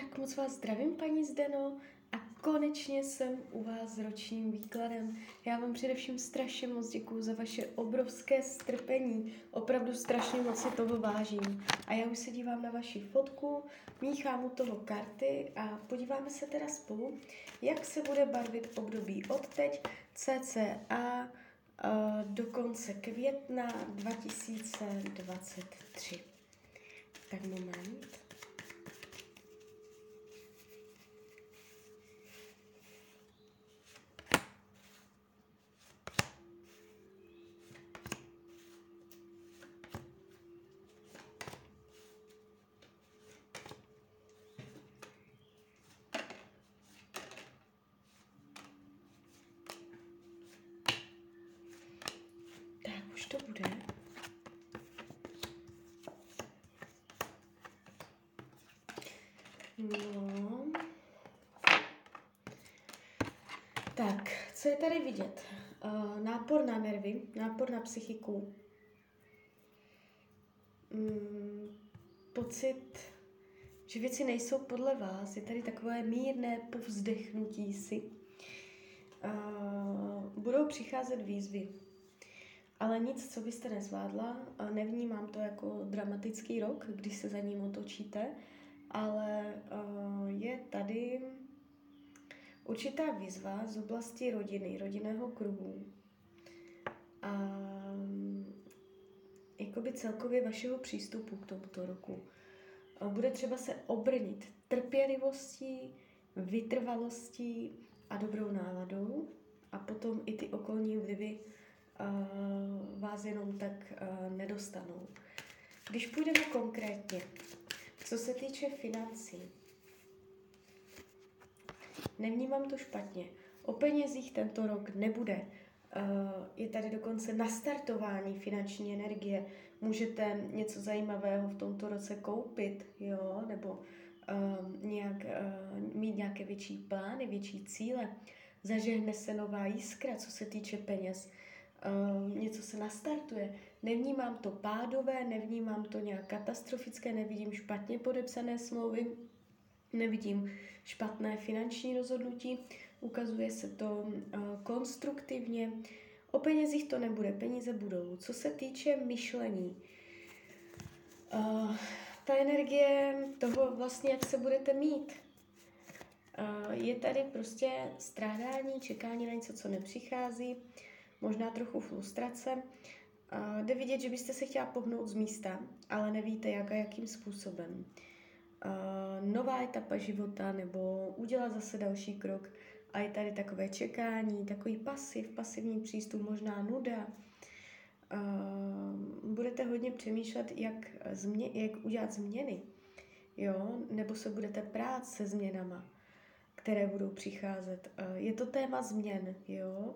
Tak moc vás zdravím, paní Zdeno, a konečně jsem u vás s ročním výkladem. Já vám především strašně moc děkuju za vaše obrovské strpení. Opravdu strašně moc si toho vážím. A já už se dívám na vaši fotku, míchám u toho karty a podíváme se teda spolu, jak se bude barvit období od teď cca do konce května 2023. Tak moment. To bude? No. Tak, co je tady vidět? Uh, nápor na nervy, nápor na psychiku. Mm, pocit, že věci nejsou podle vás. Je tady takové mírné povzdechnutí si. Uh, budou přicházet výzvy ale nic, co byste nezvládla. Nevnímám to jako dramatický rok, když se za ním otočíte, ale uh, je tady určitá výzva z oblasti rodiny, rodinného kruhu a jakoby celkově vašeho přístupu k tomuto roku. Bude třeba se obrnit trpělivostí, vytrvalostí a dobrou náladou a potom i ty okolní vlivy vás jenom tak uh, nedostanou. Když půjdeme konkrétně, co se týče financí, nevnímám to špatně. O penězích tento rok nebude. Uh, je tady dokonce nastartování finanční energie. Můžete něco zajímavého v tomto roce koupit, jo, nebo nějak, mít nějaké větší plány, větší cíle. Zažehne se nová jiskra, co se týče peněz. Uh, něco se nastartuje. Nevnímám to pádové, nevnímám to nějak katastrofické, nevidím špatně podepsané smlouvy, nevidím špatné finanční rozhodnutí, ukazuje se to uh, konstruktivně. O penězích to nebude, peníze budou. Co se týče myšlení, uh, ta energie toho vlastně, jak se budete mít, uh, je tady prostě strádání, čekání na něco, co nepřichází, možná trochu frustrace. Jde vidět, že byste se chtěla pohnout z místa, ale nevíte jak a jakým způsobem. Nová etapa života nebo udělat zase další krok a je tady takové čekání, takový pasiv, pasivní přístup, možná nuda. Budete hodně přemýšlet, jak, změ, jak udělat změny, jo? nebo se budete prát se změnama, které budou přicházet. Je to téma změn, jo?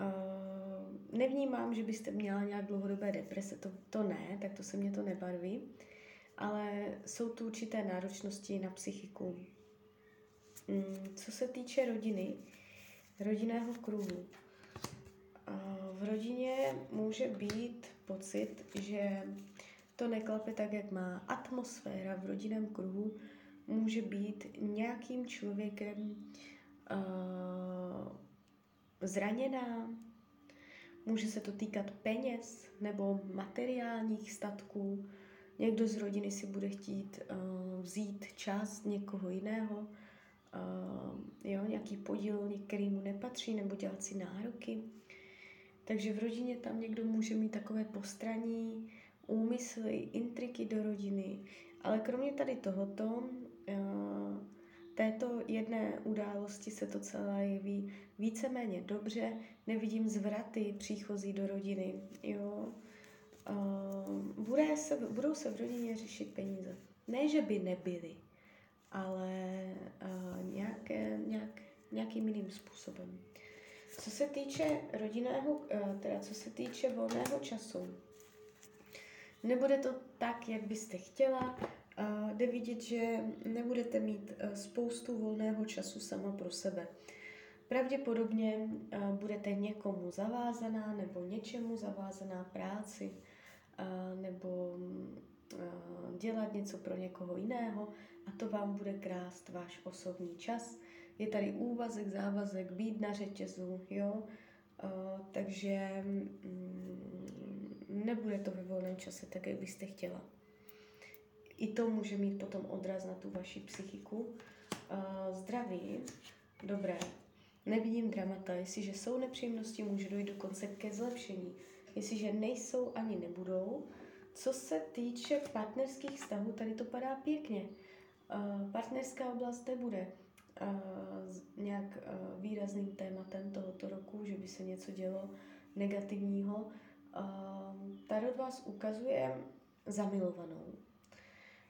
Uh, nevnímám, že byste měla nějak dlouhodobé deprese, to, to ne, tak to se mě to nebarví, ale jsou tu určité náročnosti na psychiku. Um, co se týče rodiny, rodinného kruhu, uh, v rodině může být pocit, že to neklape tak, jak má. Atmosféra v rodinném kruhu může být nějakým člověkem uh, zraněná, může se to týkat peněz nebo materiálních statků. Někdo z rodiny si bude chtít uh, vzít část někoho jiného, uh, jo, nějaký podíl některý nepatří, nebo dělat si nároky. Takže v rodině tam někdo může mít takové postraní, úmysly, intriky do rodiny. Ale kromě tady tohoto, uh, této jedné události se to celé jeví víceméně dobře, nevidím zvraty příchozí do rodiny, jo. Uh, bude se, budou se v rodině řešit peníze. Ne, že by nebyly, ale uh, nějaké, nějak, nějakým jiným způsobem. Co se týče rodinného, uh, teda co se týče volného času, nebude to tak, jak byste chtěla, uh, jde vidět, že nebudete mít uh, spoustu volného času sama pro sebe. Pravděpodobně uh, budete někomu zavázaná nebo něčemu zavázaná práci, uh, nebo dělat něco pro někoho jiného a to vám bude krást váš osobní čas. Je tady úvazek, závazek, být na řetězu, jo, takže mm, nebude to ve volném čase tak, jak byste chtěla. I to může mít potom odraz na tu vaši psychiku. Uh, zdraví, dobré, nevidím dramata, jestliže jsou nepříjemnosti, může dojít dokonce ke zlepšení. Jestliže nejsou ani nebudou, co se týče partnerských vztahů, tady to padá pěkně. Uh, partnerská oblast nebude uh, nějak uh, výrazným tématem tohoto roku, že by se něco dělo negativního. Tarot vás ukazuje zamilovanou.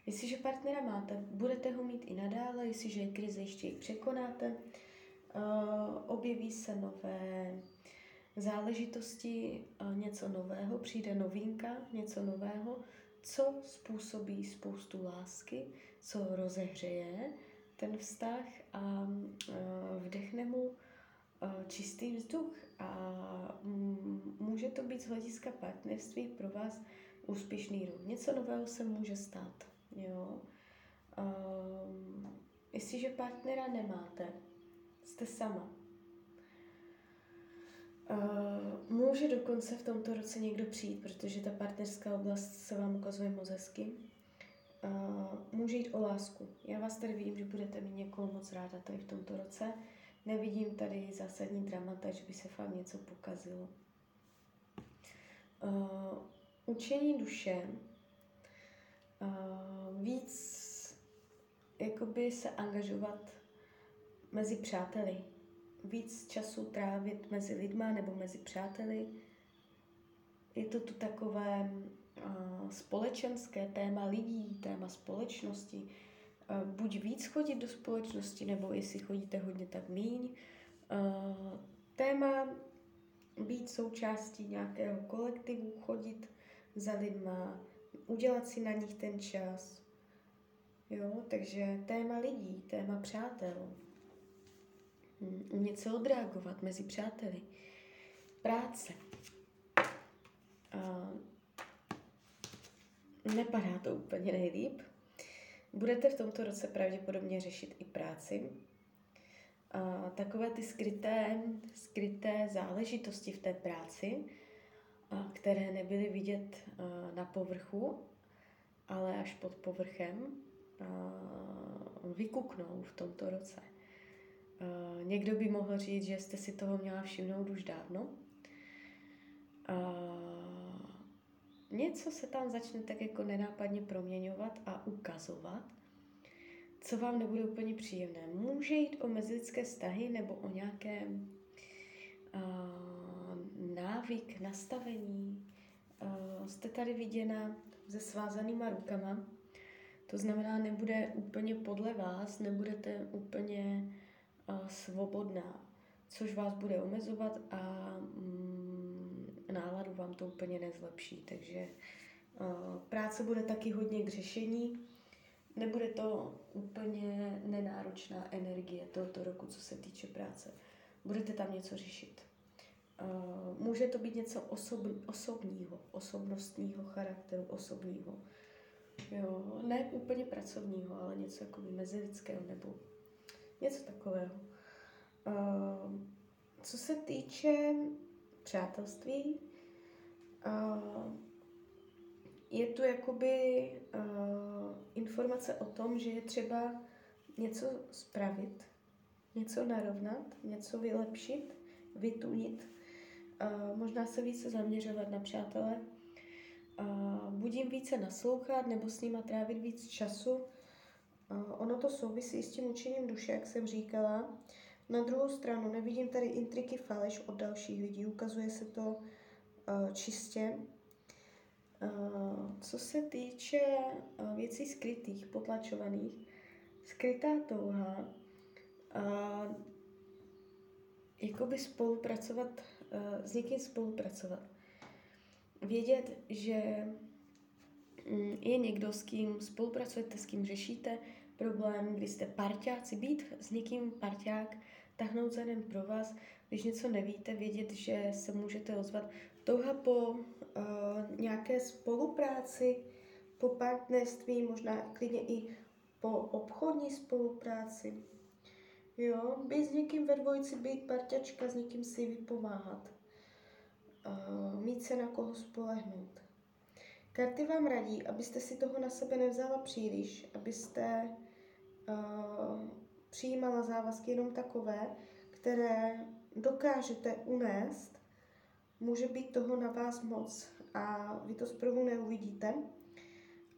Jestliže partnera máte, budete ho mít i nadále, jestliže je krize, ještě ji překonáte. Uh, objeví se nové záležitosti, uh, něco nového, přijde novinka, něco nového, co způsobí spoustu lásky, co rozehřeje ten vztah a vdechne mu čistý vzduch a může to být z hlediska partnerství pro vás úspěšný rok. Něco nového se může stát. Jo? Um, jestliže partnera nemáte, jste sama. Uh, může dokonce v tomto roce někdo přijít, protože ta partnerská oblast se vám ukazuje moc hezky. Uh, může jít o lásku. Já vás tady vidím, že budete mít někoho moc ráda tady v tomto roce. Nevidím tady zásadní dramata, že by se vám něco pokazilo. Uh, učení duše. Uh, víc jakoby se angažovat mezi přáteli. Víc času trávit mezi lidma nebo mezi přáteli. Je to tu takové společenské téma lidí, téma společnosti, buď víc chodit do společnosti, nebo jestli chodíte hodně, tak míň. Téma být součástí nějakého kolektivu, chodit za lidma, udělat si na nich ten čas. Jo, takže téma lidí, téma přátel. Hm, umět se odreagovat mezi přáteli. Práce. Nepadá to úplně nejlíp. Budete v tomto roce pravděpodobně řešit i práci. A takové ty skryté, skryté záležitosti v té práci, a které nebyly vidět na povrchu, ale až pod povrchem, vykuknou v tomto roce. Někdo by mohl říct, že jste si toho měla všimnout už dávno. Něco se tam začne tak jako nenápadně proměňovat a ukazovat, co vám nebude úplně příjemné. Může jít o mezilidské vztahy nebo o nějaké uh, návyk, nastavení. Uh, jste tady viděna se svázanýma rukama, to znamená, nebude úplně podle vás, nebudete úplně uh, svobodná, což vás bude omezovat a mm, náladu vám to úplně nezlepší. Takže uh, práce bude taky hodně k řešení. Nebude to úplně nenáročná energie tohoto roku, co se týče práce. Budete tam něco řešit. Uh, může to být něco osob, osobního, osobnostního charakteru, osobního. Jo, ne úplně pracovního, ale něco jako mezilidského nebo něco takového. Uh, co se týče přátelství, uh, je tu jakoby uh, informace o tom, že je třeba něco spravit, něco narovnat, něco vylepšit, vytunit, možná se více zaměřovat na přátele, buď jim více naslouchat nebo s nima trávit víc času. Ono to souvisí s tím učením duše, jak jsem říkala. Na druhou stranu nevidím tady intriky faleš od dalších lidí, ukazuje se to čistě. Co se týče věcí skrytých, potlačovaných, skrytá touha, uh, jakoby spolupracovat, s někým spolupracovat. Vědět, že um, je někdo, s kým spolupracujete, s kým řešíte problém, kdy jste parťáci, být s někým parťák, tahnout za den pro vás, když něco nevíte, vědět, že se můžete ozvat. Touha po uh, nějaké spolupráci, po partnerství, možná klidně i po obchodní spolupráci. Jo, být s někým ve dvojici, být parťačka, s někým si vypomáhat. Uh, mít se na koho spolehnout. Karty vám radí, abyste si toho na sebe nevzala příliš, abyste uh, přijímala závazky jenom takové, které dokážete unést. Může být toho na vás moc a vy to zprvu neuvidíte,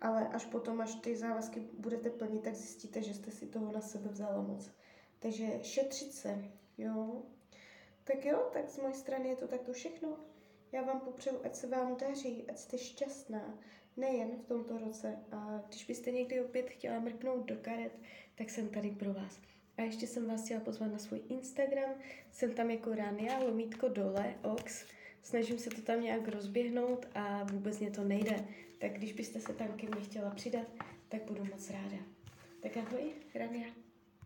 ale až potom, až ty závazky budete plnit, tak zjistíte, že jste si toho na sebe vzala moc. Takže šetřit se, jo. Tak jo, tak z mojej strany je to takto všechno. Já vám popřeju, ať se vám daří, ať jste šťastná, nejen v tomto roce. A když byste někdy opět chtěla mrknout do karet, tak jsem tady pro vás. A ještě jsem vás chtěla pozvat na svůj Instagram, jsem tam jako Rania, lomítko dole, ox. Snažím se to tam nějak rozběhnout a vůbec mě to nejde. Tak když byste se tam ke mně chtěla přidat, tak budu moc ráda. Tak ahoj, Rania.